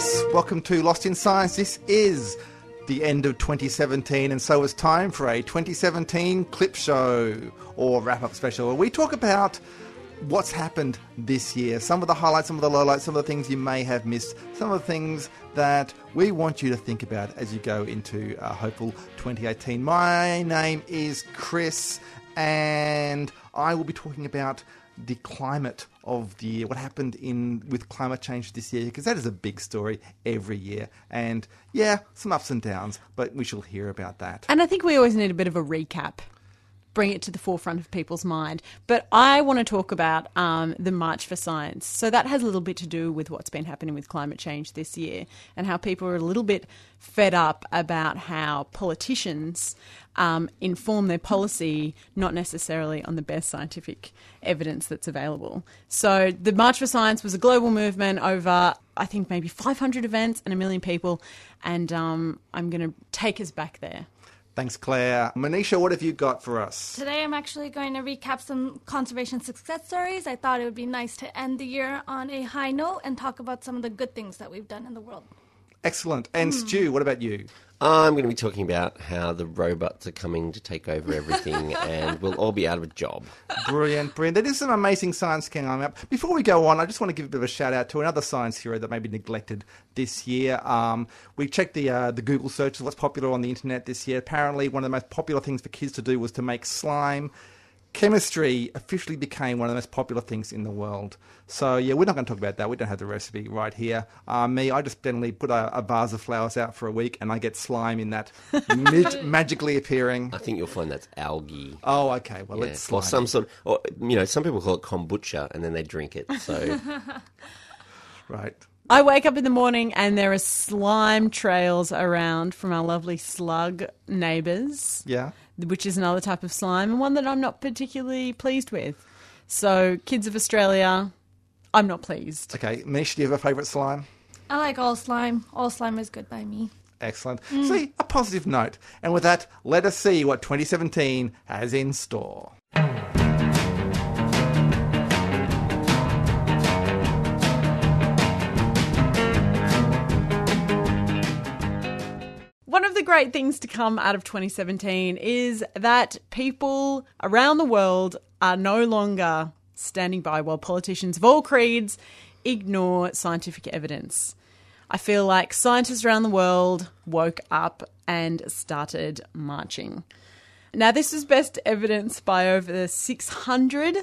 Yes, welcome to Lost in Science. This is the end of 2017, and so it's time for a 2017 clip show or wrap up special where we talk about what's happened this year, some of the highlights, some of the lowlights, some of the things you may have missed, some of the things that we want you to think about as you go into hopeful 2018. My name is Chris, and I will be talking about the climate of the year, what happened in with climate change this year, because that is a big story every year. And yeah, some ups and downs, but we shall hear about that. And I think we always need a bit of a recap, bring it to the forefront of people's mind. But I want to talk about um, the March for Science. So that has a little bit to do with what's been happening with climate change this year and how people are a little bit fed up about how politicians um, inform their policy not necessarily on the best scientific evidence that's available. So the March for Science was a global movement over, I think, maybe 500 events and a million people. And um, I'm going to take us back there. Thanks, Claire. Manisha, what have you got for us? Today I'm actually going to recap some conservation success stories. I thought it would be nice to end the year on a high note and talk about some of the good things that we've done in the world. Excellent. And Stu, what about you? I'm going to be talking about how the robots are coming to take over everything and we'll all be out of a job. Brilliant, brilliant. That is some amazing science coming up. Before we go on, I just want to give a bit of a shout out to another science hero that may be neglected this year. Um, we checked the uh, the Google searches, what's popular on the internet this year. Apparently, one of the most popular things for kids to do was to make slime. Chemistry officially became one of the most popular things in the world. So, yeah, we're not going to talk about that. We don't have the recipe right here. Uh, me, I just generally put a, a vase of flowers out for a week and I get slime in that mag- magically appearing. I think you'll find that's algae. Oh, okay. Well, Yeah. it's slime. Or some sort of, or, you know, some people call it kombucha and then they drink it. So Right. I wake up in the morning and there are slime trails around from our lovely slug neighbours, Yeah. which is another type of slime and one that I'm not particularly pleased with. So, kids of Australia, I'm not pleased. Okay. Mish, do you have a favourite slime? I like all slime. All slime is good by me. Excellent. Mm. See, a positive note. And with that, let us see what 2017 has in store. Of the great things to come out of 2017 is that people around the world are no longer standing by while politicians of all creeds ignore scientific evidence. I feel like scientists around the world woke up and started marching. Now, this is best evidenced by over 600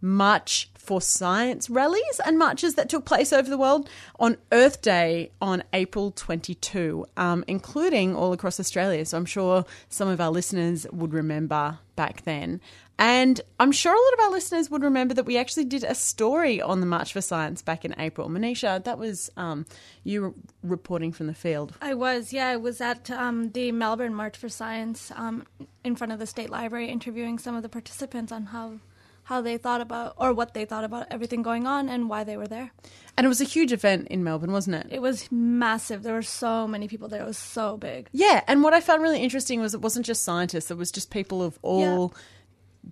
March for Science rallies and marches that took place over the world on Earth Day on April 22, um, including all across Australia. So I'm sure some of our listeners would remember back then. And I'm sure a lot of our listeners would remember that we actually did a story on the March for Science back in April. Manisha, that was um, you reporting from the field. I was, yeah, I was at um, the Melbourne March for Science um, in front of the State Library interviewing some of the participants on how how they thought about or what they thought about everything going on and why they were there. And it was a huge event in Melbourne, wasn't it? It was massive. There were so many people there. It was so big. Yeah, and what I found really interesting was it wasn't just scientists, it was just people of all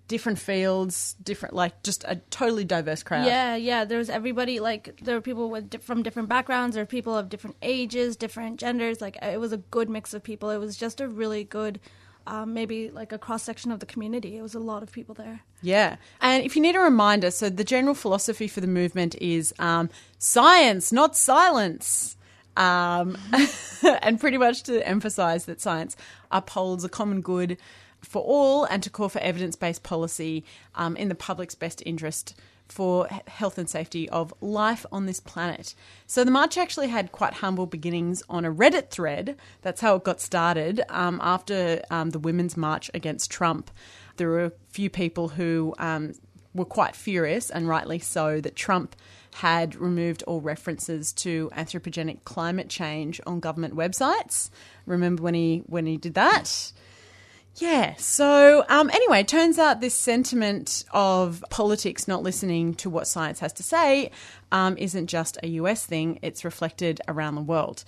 different fields, different, like just a totally diverse crowd. Yeah, yeah. There was everybody. Like there were people with di- from different backgrounds. There were people of different ages, different genders. Like it was a good mix of people. It was just a really good, um, maybe like a cross section of the community. It was a lot of people there. Yeah. And if you need a reminder, so the general philosophy for the movement is um, science, not silence. Um, and pretty much to emphasize that science upholds a common good for all and to call for evidence based policy um, in the public's best interest for health and safety of life on this planet. So the march actually had quite humble beginnings on a Reddit thread. That's how it got started um, after um, the Women's March against Trump. There were a few people who um, were quite furious, and rightly so, that Trump had removed all references to anthropogenic climate change on government websites. Remember when he when he did that? Yeah. So um, anyway, it turns out this sentiment of politics not listening to what science has to say um, isn't just a US thing. It's reflected around the world.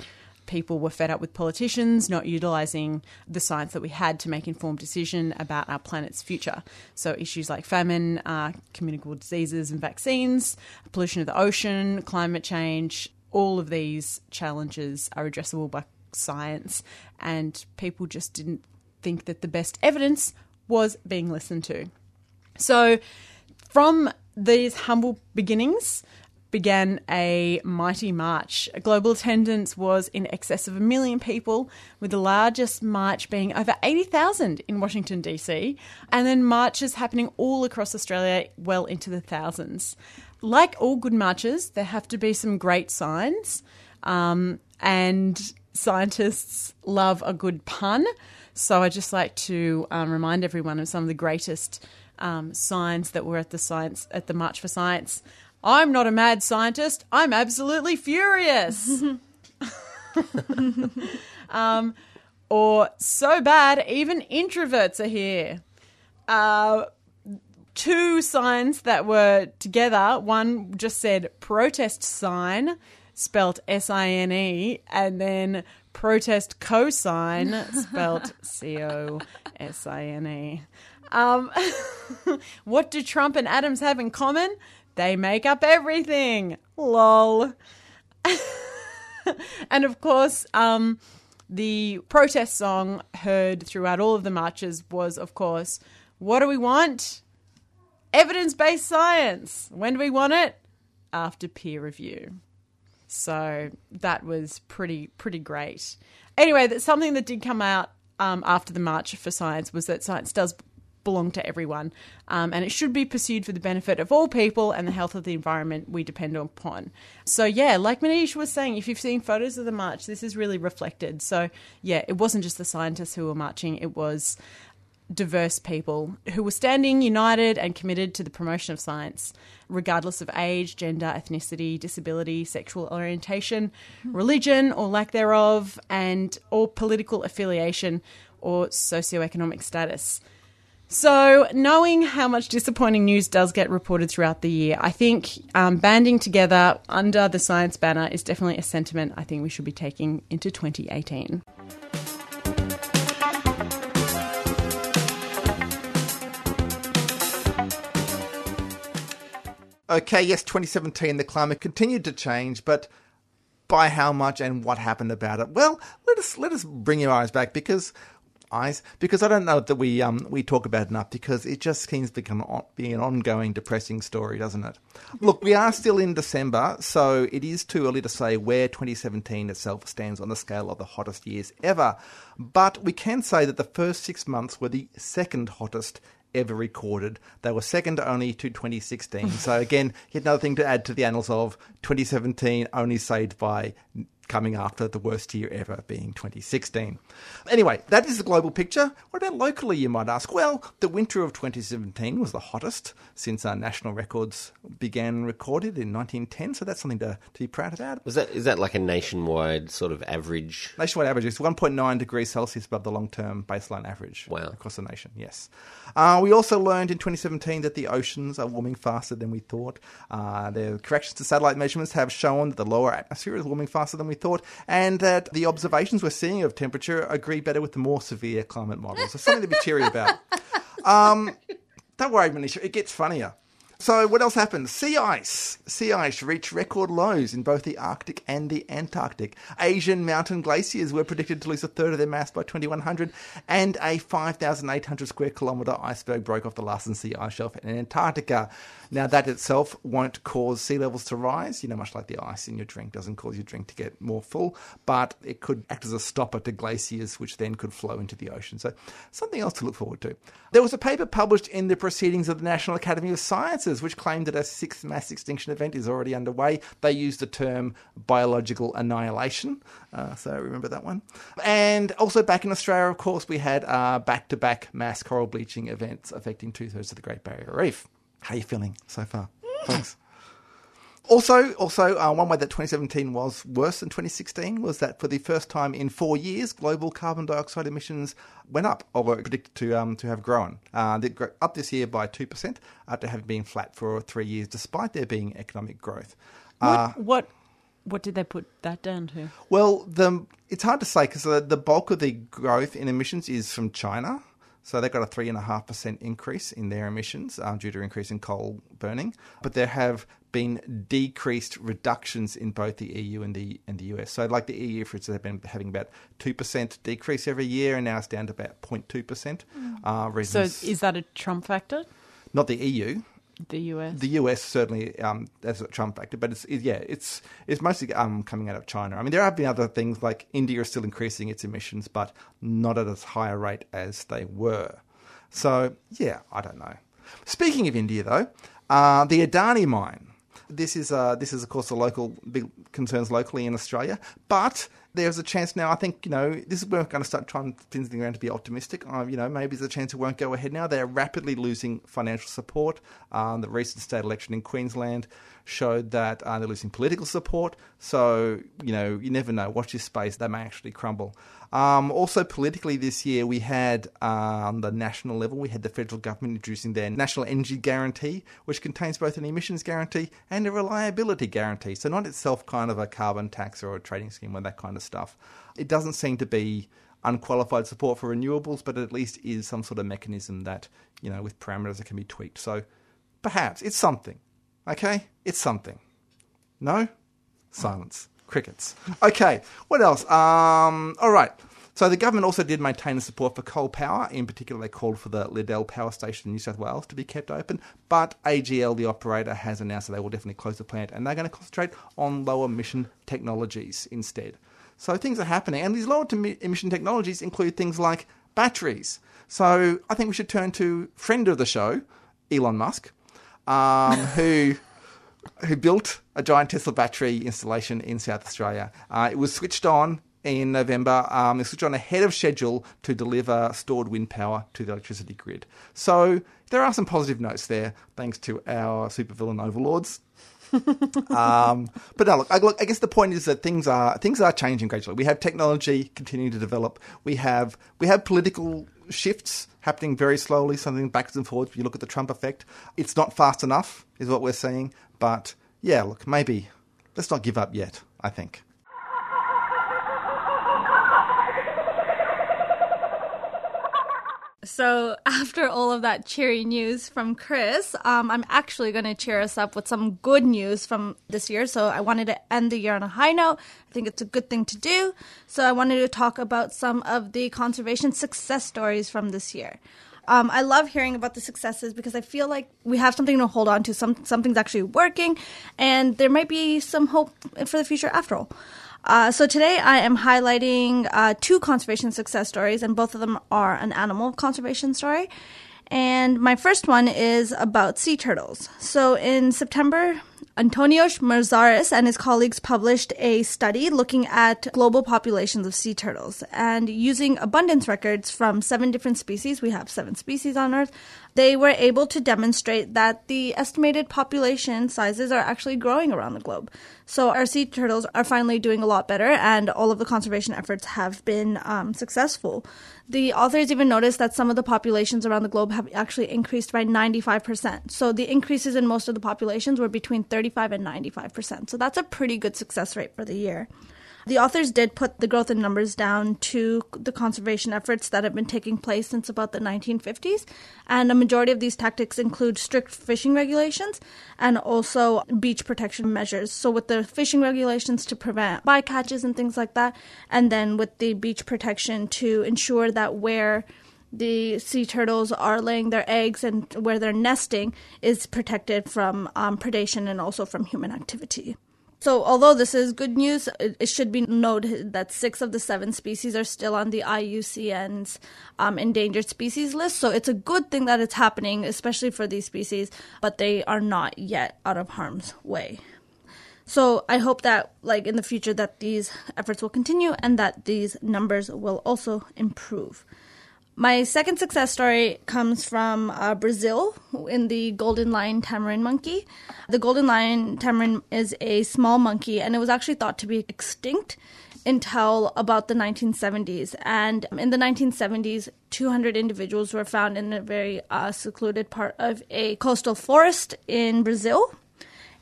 People were fed up with politicians not utilising the science that we had to make informed decision about our planet's future. So issues like famine, uh, communicable diseases and vaccines, pollution of the ocean, climate change, all of these challenges are addressable by science, and people just didn't think that the best evidence was being listened to. So, from these humble beginnings, began a mighty march. Global attendance was in excess of a million people, with the largest march being over 80,000 in Washington, D.C., and then marches happening all across Australia, well into the thousands. Like all good marches, there have to be some great signs, um, and scientists love a good pun. So I just like to um, remind everyone of some of the greatest um, signs that were at the science at the March for Science. I'm not a mad scientist. I'm absolutely furious. um, or so bad, even introverts are here. Uh, two signs that were together. One just said protest sign, spelt S I N E, and then protest cosine, spelt C O S I N E. Um, what do Trump and atoms have in common? They make up everything. Lol. and of course, um, the protest song heard throughout all of the marches was, of course, What do we want? Evidence based science. When do we want it? After peer review. So that was pretty pretty great. Anyway, that something that did come out um, after the March for Science was that science does belong to everyone, um, and it should be pursued for the benefit of all people and the health of the environment we depend upon. So yeah, like Manish was saying, if you've seen photos of the march, this is really reflected. So yeah, it wasn't just the scientists who were marching; it was diverse people who were standing united and committed to the promotion of science, regardless of age, gender, ethnicity, disability, sexual orientation, religion or lack thereof, and or political affiliation or socioeconomic status. So, knowing how much disappointing news does get reported throughout the year, I think um, banding together under the science banner is definitely a sentiment I think we should be taking into 2018. Okay, yes, 2017, the climate continued to change, but by how much and what happened about it? Well, let us let us bring your eyes back because eyes because I don't know that we um we talk about enough because it just seems to become on, be an ongoing depressing story, doesn't it? Look, we are still in December, so it is too early to say where 2017 itself stands on the scale of the hottest years ever. But we can say that the first six months were the second hottest ever recorded. They were second only to 2016. so again, yet another thing to add to the annals of 2017, only saved by coming after the worst year ever being 2016. Anyway, that is the global picture. What about locally, you might ask? Well, the winter of 2017 was the hottest since our national records began recorded in 1910, so that's something to, to be proud about. Was that is that like a nationwide sort of average? Nationwide average is 1.9 degrees Celsius above the long term baseline average Wow. across the nation, yes. Uh, we also learned in 2017 that the oceans are warming faster than we thought. Uh, the corrections to satellite measurements have shown that the lower atmosphere is warming faster than we thought, and that the observations we're seeing of temperature agree better with the more severe climate models. So something to be cheery about. Um, don't worry, Manisha, it gets funnier. So, what else happened? Sea ice. Sea ice reached record lows in both the Arctic and the Antarctic. Asian mountain glaciers were predicted to lose a third of their mass by 2100, and a 5,800 square kilometre iceberg broke off the Larsen C ice shelf in Antarctica. Now, that itself won't cause sea levels to rise. You know, much like the ice in your drink doesn't cause your drink to get more full, but it could act as a stopper to glaciers, which then could flow into the ocean. So, something else to look forward to. There was a paper published in the Proceedings of the National Academy of Sciences, which claimed that a sixth mass extinction event is already underway. They used the term biological annihilation. Uh, so, remember that one. And also, back in Australia, of course, we had back to back mass coral bleaching events affecting two thirds of the Great Barrier Reef. How are you feeling so far, folks? Also, also uh, one way that 2017 was worse than 2016 was that for the first time in four years, global carbon dioxide emissions went up, or were predicted to um, to have grown. Uh, they grew up this year by two percent after having been flat for three years, despite there being economic growth. Uh, what, what what did they put that down to? Well, the it's hard to say because the, the bulk of the growth in emissions is from China. So they've got a three and a half percent increase in their emissions um, due to increase in coal burning, but there have been decreased reductions in both the EU and the and the US. So, like the EU, for instance, have been having about two percent decrease every year, and now it's down to about 0.2 percent. Uh, So is that a Trump factor? not the EU. The US. The US certainly um, as a Trump factor, but it's it, yeah, it's it's mostly um, coming out of China. I mean, there have been other things like India is still increasing its emissions, but not at as high a rate as they were. So yeah, I don't know. Speaking of India, though, uh, the Adani mine. This is uh, this is of course a local big concerns locally in Australia, but there's a chance now. I think you know this is we're going to start trying things around to be optimistic. Uh, you know, maybe there's a chance it won't go ahead now. They are rapidly losing financial support. Um, the recent state election in Queensland showed that uh, they're losing political support. So you know, you never know. Watch this space; they may actually crumble. Um, also, politically this year, we had uh, on the national level, we had the federal government introducing their National Energy Guarantee, which contains both an emissions guarantee and a reliability guarantee. So, not itself kind of a carbon tax or a trading scheme or that kind of stuff. It doesn't seem to be unqualified support for renewables, but at least is some sort of mechanism that, you know, with parameters that can be tweaked. So, perhaps it's something. Okay? It's something. No? Silence. Crickets. Okay, what else? Um, all right. So the government also did maintain the support for coal power. In particular, they called for the Liddell Power Station in New South Wales to be kept open. But AGL, the operator, has announced that they will definitely close the plant and they're going to concentrate on low emission technologies instead. So things are happening. And these low emission technologies include things like batteries. So I think we should turn to friend of the show, Elon Musk, um, who who built a giant Tesla battery installation in South Australia. Uh, it was switched on in November. Um, switched on ahead of schedule to deliver stored wind power to the electricity grid. So there are some positive notes there, thanks to our supervillain overlords. um, but no, look I, look, I guess the point is that things are things are changing gradually. We have technology continuing to develop. We have we have political shifts happening very slowly, something backwards and forwards. If you look at the Trump effect, it's not fast enough, is what we're seeing. But yeah, look, maybe let's not give up yet. I think. So, after all of that cheery news from Chris, um, I'm actually going to cheer us up with some good news from this year. So, I wanted to end the year on a high note. I think it's a good thing to do. So, I wanted to talk about some of the conservation success stories from this year. Um, I love hearing about the successes because I feel like we have something to hold on to. Some something's actually working, and there might be some hope for the future after all. Uh, so today I am highlighting uh, two conservation success stories, and both of them are an animal conservation story. And my first one is about sea turtles. So in September, Antonios Mazaris and his colleagues published a study looking at global populations of sea turtles. And using abundance records from seven different species, we have seven species on Earth, they were able to demonstrate that the estimated population sizes are actually growing around the globe. So our sea turtles are finally doing a lot better, and all of the conservation efforts have been um, successful. The authors even noticed that some of the populations around the globe have actually increased by 95%. So the increases in most of the populations were between 35 and 95%. So that's a pretty good success rate for the year. The authors did put the growth in numbers down to the conservation efforts that have been taking place since about the 1950s. And a majority of these tactics include strict fishing regulations and also beach protection measures. So, with the fishing regulations to prevent bycatches and things like that, and then with the beach protection to ensure that where the sea turtles are laying their eggs and where they're nesting is protected from um, predation and also from human activity. So, although this is good news, it, it, should be noted that six of the seven species are still on the IUCN's um, endangered species list. So, it's a good thing that it's happening, especially for these species, but they are not yet out of harm's way. So, I hope that, like in the future, that these efforts will continue and that these numbers will also improve. My second success story comes from uh, Brazil in the golden lion tamarin monkey. The golden lion tamarin is a small monkey and it was actually thought to be extinct until about the 1970s. And in the 1970s, 200 individuals were found in a very uh, secluded part of a coastal forest in Brazil.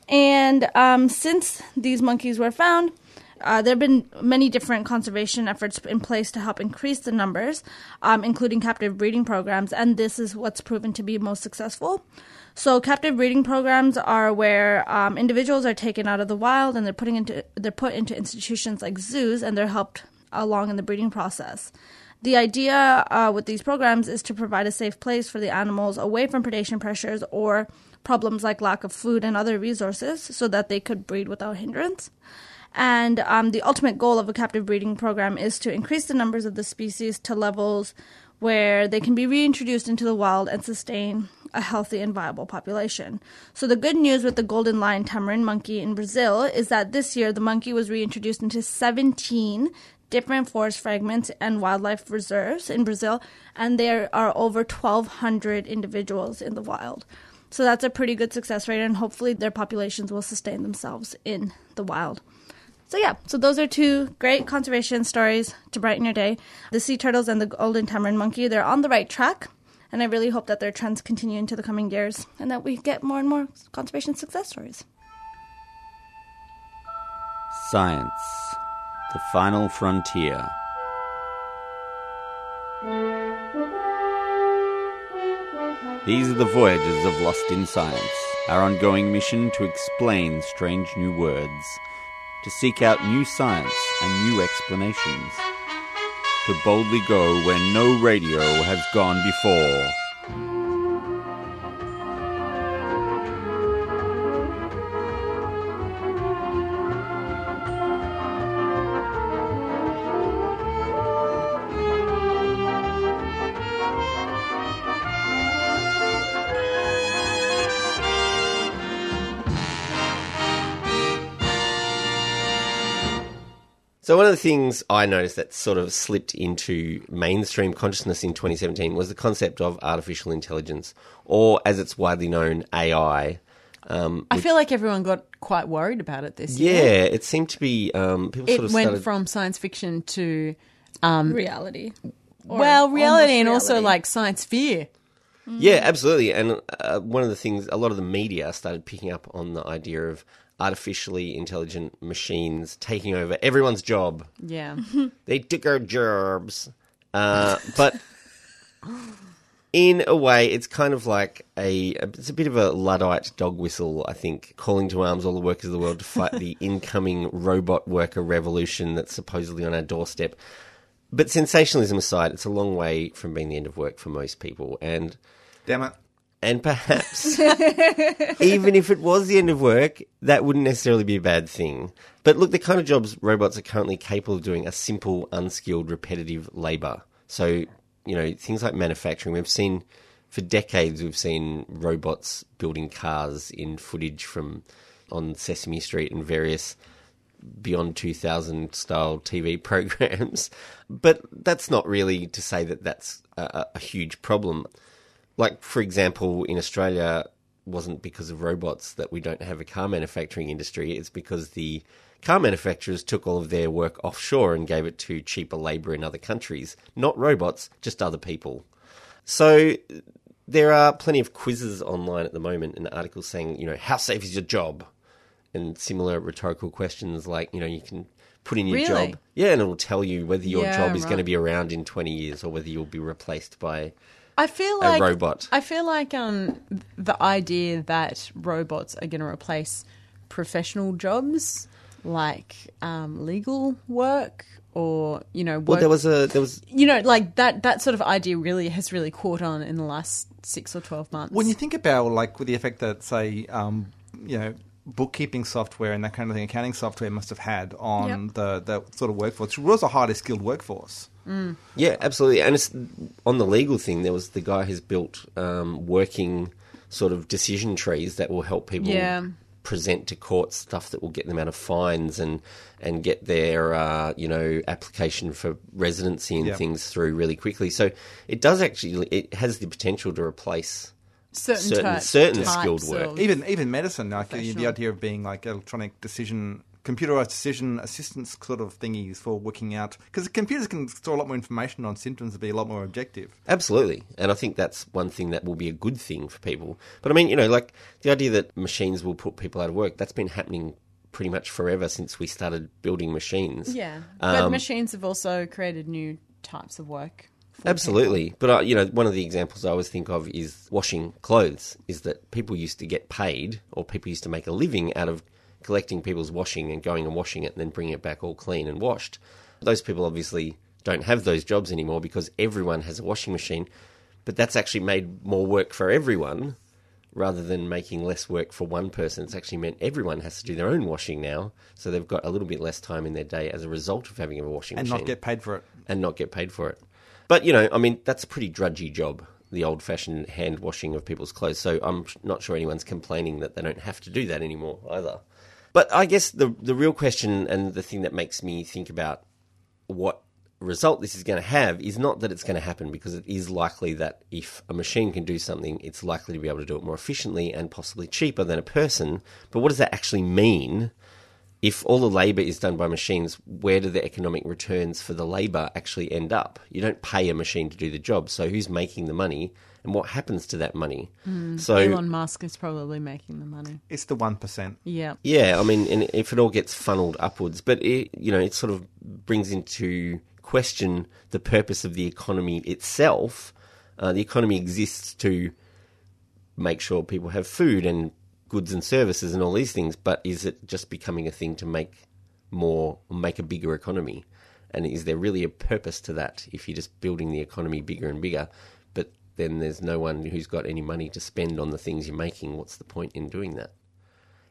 And um, since these monkeys were found, uh, there have been many different conservation efforts in place to help increase the numbers, um, including captive breeding programs, and this is what's proven to be most successful. So, captive breeding programs are where um, individuals are taken out of the wild and they're putting into they're put into institutions like zoos, and they're helped along in the breeding process. The idea uh, with these programs is to provide a safe place for the animals away from predation pressures or problems like lack of food and other resources, so that they could breed without hindrance. And um, the ultimate goal of a captive breeding program is to increase the numbers of the species to levels where they can be reintroduced into the wild and sustain a healthy and viable population. So, the good news with the golden lion tamarin monkey in Brazil is that this year the monkey was reintroduced into 17 different forest fragments and wildlife reserves in Brazil, and there are over 1,200 individuals in the wild. So, that's a pretty good success rate, and hopefully, their populations will sustain themselves in the wild. So yeah, so those are two great conservation stories to brighten your day. The sea turtles and the golden tamarin monkey, they're on the right track, and I really hope that their trends continue into the coming years and that we get more and more conservation success stories. Science, the final frontier. These are the voyages of Lost in Science, our ongoing mission to explain strange new words to seek out new science and new explanations, to boldly go where no radio has gone before. So one of the things I noticed that sort of slipped into mainstream consciousness in 2017 was the concept of artificial intelligence, or as it's widely known, AI. Um, I feel like everyone got quite worried about it this yeah, year. Yeah, it seemed to be um, people It sort of went started. from science fiction to, Reality. Well, reality almost and also like science fear. Yeah, absolutely. And uh, one of the things, a lot of the media started picking up on the idea of artificially intelligent machines taking over everyone's job. Yeah. They took our jobs. Uh, but in a way, it's kind of like a, it's a bit of a Luddite dog whistle, I think, calling to arms all the workers of the world to fight the incoming robot worker revolution that's supposedly on our doorstep. But sensationalism aside, it's a long way from being the end of work for most people. And Damn it. And perhaps, even if it was the end of work, that wouldn't necessarily be a bad thing. But look, the kind of jobs robots are currently capable of doing are simple, unskilled, repetitive labour. So, you know, things like manufacturing, we've seen for decades, we've seen robots building cars in footage from on Sesame Street and various Beyond 2000 style TV programs. But that's not really to say that that's a, a huge problem. Like, for example, in Australia, wasn't because of robots that we don't have a car manufacturing industry. It's because the car manufacturers took all of their work offshore and gave it to cheaper labour in other countries. Not robots, just other people. So there are plenty of quizzes online at the moment and articles saying, you know, how safe is your job? And similar rhetorical questions like, you know, you can put in your Really? job. Yeah, and it'll tell you whether your Yeah, job is going to be around in 20 years or whether you'll be replaced by I feel a like robot. I feel like um, the idea that robots are going to replace professional jobs like um, legal work or you know work, Well, there was a there was you know like that that sort of idea really has really caught on in the last six or twelve months. When you think about like with the effect that say, um, you know, bookkeeping software and that kind of thing, accounting software must have had on Yep. the the sort of workforce, it was a highly skilled workforce. Yeah, absolutely. And it's on the legal thing. There was the guy who's built um, working sort of decision trees that will help people Yeah. present to courts stuff that will get them out of fines and and get their uh, you know application for residency and Yeah. things through really quickly. So it does actually it has the potential to replace certain certain- ty- certain types skilled work. even even medicine, like the, the idea of being like electronic decision, computerized decision assistance sort of thingies for working out because computers can store a lot more information on symptoms and be a lot more objective. Absolutely. And I think that's one thing that will be a good thing for people. But I mean, you know, like the idea that machines will put people out of work, that's been happening pretty much forever since we started building machines. Yeah, but Um, machines have also created new types of work. for Absolutely. But, uh, you know, one of the examples I always think of is washing clothes, is that people used to get paid or people used to make a living out of collecting people's washing and going and washing it and then bringing it back all clean and washed. Those people obviously don't have those jobs anymore because everyone has a washing machine. But that's actually made more work for everyone rather than making less work for one person. It's actually meant everyone has to do their own washing now. So they've got a little bit less time in their day as a result of having a washing and machine And not get paid for it. and not get paid for it. But you know, I mean, that's a pretty drudgy job, the old-fashioned hand washing of people's clothes. So I'm not sure anyone's complaining that they don't have to do that anymore either. But I guess the the real question and the thing that makes me think about what result this is going to have is not that it's going to happen because it is likely that if a machine can do something, it's likely to be able to do it more efficiently and possibly cheaper than a person. But what does that actually mean? If all the labour is done by machines, where do the economic returns for the labour actually end up? You don't pay a machine to do the job, so who's making the money and what happens to that money? so Elon Musk is probably making the money. It's the one percent. Yeah. yeah, I mean, and if it all gets funneled upwards, but it, you know, it sort of brings into question the purpose of the economy itself. Uh, the economy exists to make sure people have food and goods and services and all these things, but is it just becoming a thing to make more, make a bigger economy? And is there really a purpose to that if you're just building the economy bigger and bigger, but then there's no one who's got any money to spend on the things you're making? What's the point in doing that?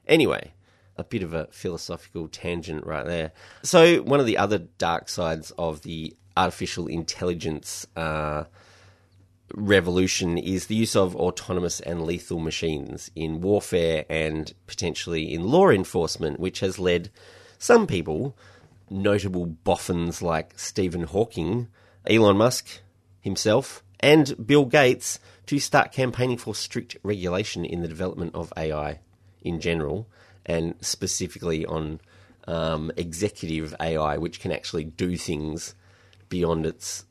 Anyway, a bit of a philosophical tangent right there. So, one of the other dark sides of the artificial intelligence uh, revolution is the use of autonomous and lethal machines in warfare and potentially in law enforcement, which has led some people, notable boffins like Stephen Hawking, Elon Musk himself, and Bill Gates, to start campaigning for strict regulation in the development of AI in general, and specifically on um, executive AI, which can actually do things beyond its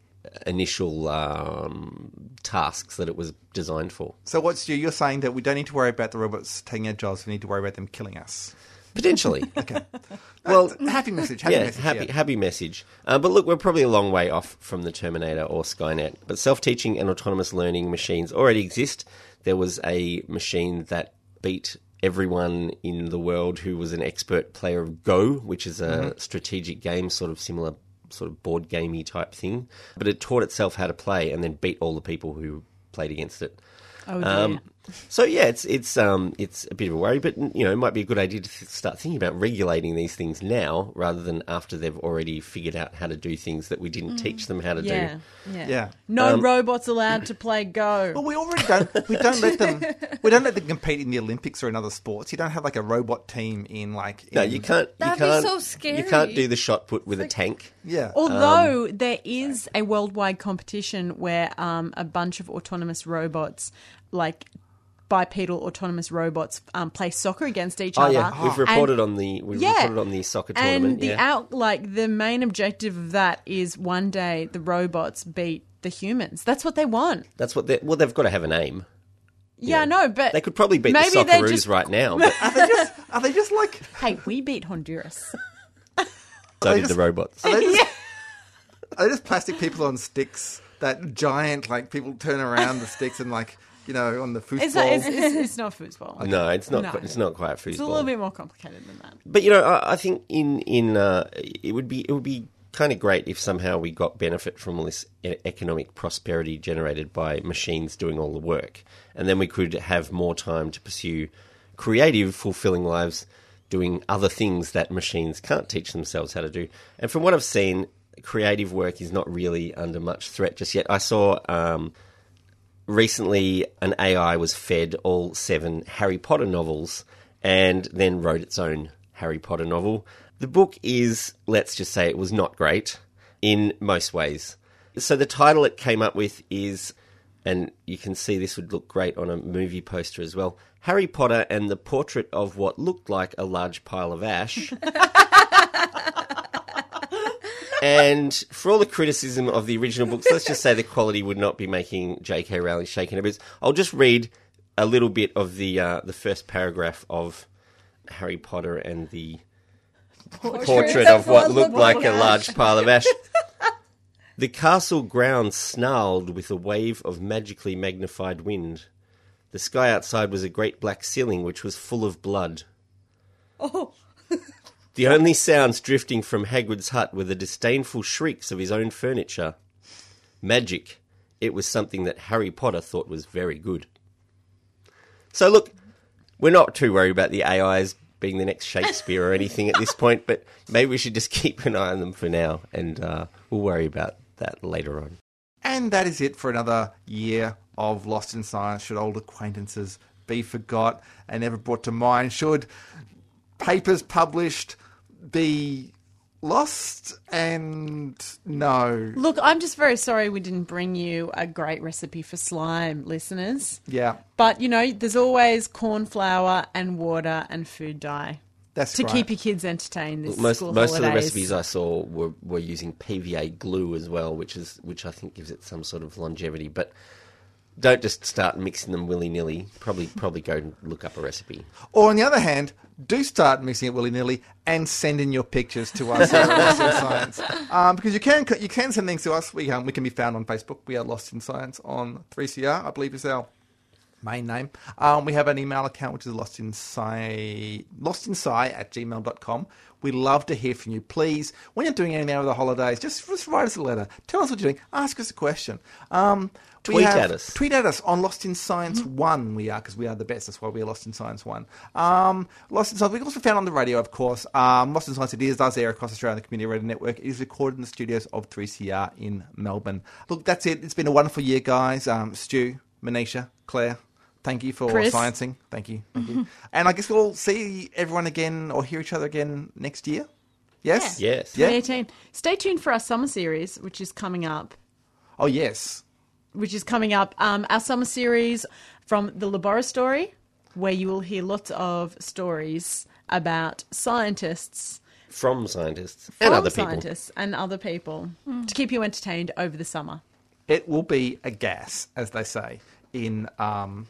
initial um, tasks that it was designed for. So what's you? You're saying that we don't need to worry about the robots taking our jobs. We need to worry about them killing us. Potentially. Okay. well, happy message. Happy yeah, message. happy, yeah. happy message. Uh, but look, we're probably a long way off from the Terminator or Skynet. But self-teaching and autonomous learning machines already exist. There was a machine that beat everyone in the world who was an expert player of Go, which is a Mm-hmm. strategic game, sort of similar, sort of board gamey type thing. But it taught itself how to play and then beat all the people who played against it. Oh dear. Um, so yeah, it's it's um it's a bit of a worry, but you know it might be a good idea to th- start thinking about regulating these things now rather than after they've already figured out how to do things that we didn't teach them how to yeah. do. Yeah. Yeah. No Um, robots allowed to play Go. Well, we already don't. We don't let them. We don't let them compete in the Olympics or in other sports. You don't have like a robot team in like. No, you can't. That'd you be can't, so You can't do the shot put with a tank. Yeah. Although there is a worldwide competition where um, a bunch of autonomous robots, like bipedal autonomous robots, um, play soccer against each Oh other. yeah, we've And- reported on the we've Yeah. reported on the soccer tournament. And the yeah. out like the main objective of that is one day the robots beat the humans. That's what they want. That's what they well they've got to have an aim. Yeah, I know, but They could probably beat maybe the they Socceroos just- right now, but Are they just? Are they just like? hey, we beat Honduras. so did just- the robots. Are they just, are they just plastic people on sticks? That giant like people turn around the sticks and like you know on the foosball. It's, not, it's, it's, it's not foosball. No, it's not. No. Quite, it's not quite foosball. It's a little bit more complicated than that. But you know, I, I think in in uh, it would be it would be kind of great if somehow we got benefit from all this e- economic prosperity generated by machines doing all the work, and then we could have more time to pursue creative, fulfilling lives, doing other things that machines can't teach themselves how to do. And from what I've seen, creative work is not really under much threat just yet. I saw. Um, recently an AI was fed all seven Harry Potter novels, and then wrote its own Harry Potter novel. The book is, let's just say, it was not great in most ways. So the title it came up with is, and you can see this would look great on a movie poster as well Harry Potter and the Portrait of What Looked Like a Large Pile of Ash. and for all the criticism of the original books, let's just say the quality would not be making J.K. Rowling shake in her boots. I'll just read a little bit of the uh, the first paragraph of Harry Potter and the portrait of what looked like a large pile of ash. The castle grounds snarled with a wave of magically magnified wind. The sky outside was a great black ceiling which was full of blood. Oh. The only sounds drifting from Hagrid's hut were the disdainful shrieks of his own furniture. Magic. It was something that Harry Potter thought was very good. So look, we're not too worried about the AIs being the next Shakespeare or anything at this point, but maybe we should just keep an eye on them for now, and uh, we'll worry about that later on. And that is it for another year of Lost in Science. Should old acquaintances be forgot and never brought to mind? Should papers published be lost? And no. Look, I'm just very sorry we didn't bring you a great recipe for slime, listeners. Yeah, But you know, there's always corn flour and water and food dye that's to great. keep your kids entertained this Most school most of the recipes I saw were, were using PVA glue as well, which is which I think gives it some sort of longevity. But don't just start mixing them willy nilly. Probably probably go and look up a recipe. Or on the other hand, do start mixing it willy nilly and send in your pictures to us at Lost in Science. Um, because you can you can send things to us. We um, we can be found on Facebook. We are Lost in Science on 3CR, I believe is our main name. Um, we have an email account which is lost inside lostinsci at gmail.com. We'd love to hear from you. Please, when you're doing anything over the holidays, just, just write us a letter. Tell us what you're doing. Ask us a question. Um, Tweet have- at us. Tweet at us on Lost in Science 1. We are, because we are the best. That's why we are Lost in Science 1. Um, Lost in Science, we're also found on the radio, of course. Um, Lost in Science, it is, does air across Australia on the Community Radio Network. It is recorded in the studios of 3CR in Melbourne. Look, that's it. It's been a wonderful year, guys. Um, Stu, Manisha, Claire, thank you for Chris. sciencing. Thank you. Thank you. And I guess we'll see everyone again or hear each other again next year. Yes? Yes. Yeah. 2018. Stay tuned for our summer series, which is coming up. Oh, yes. Which is coming up. Um, our summer series from the Laboratory, where you will hear lots of stories about scientists From scientists and from other people. scientists and other people to keep you entertained over the summer. It will be a gas, as they say, in um,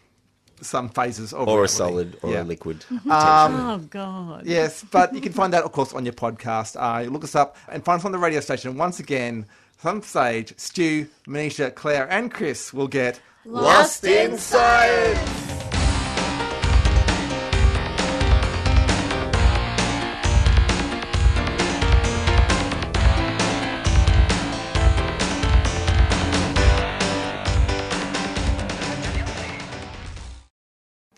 some phases of Or a solid or Yeah. a liquid. Oh, God. Yes, but you can find that, of course, on your podcast. Uh, look us up and find us on the radio station. Once again, some stage, Stu, Manisha, Claire, and Chris will get Lost in Science!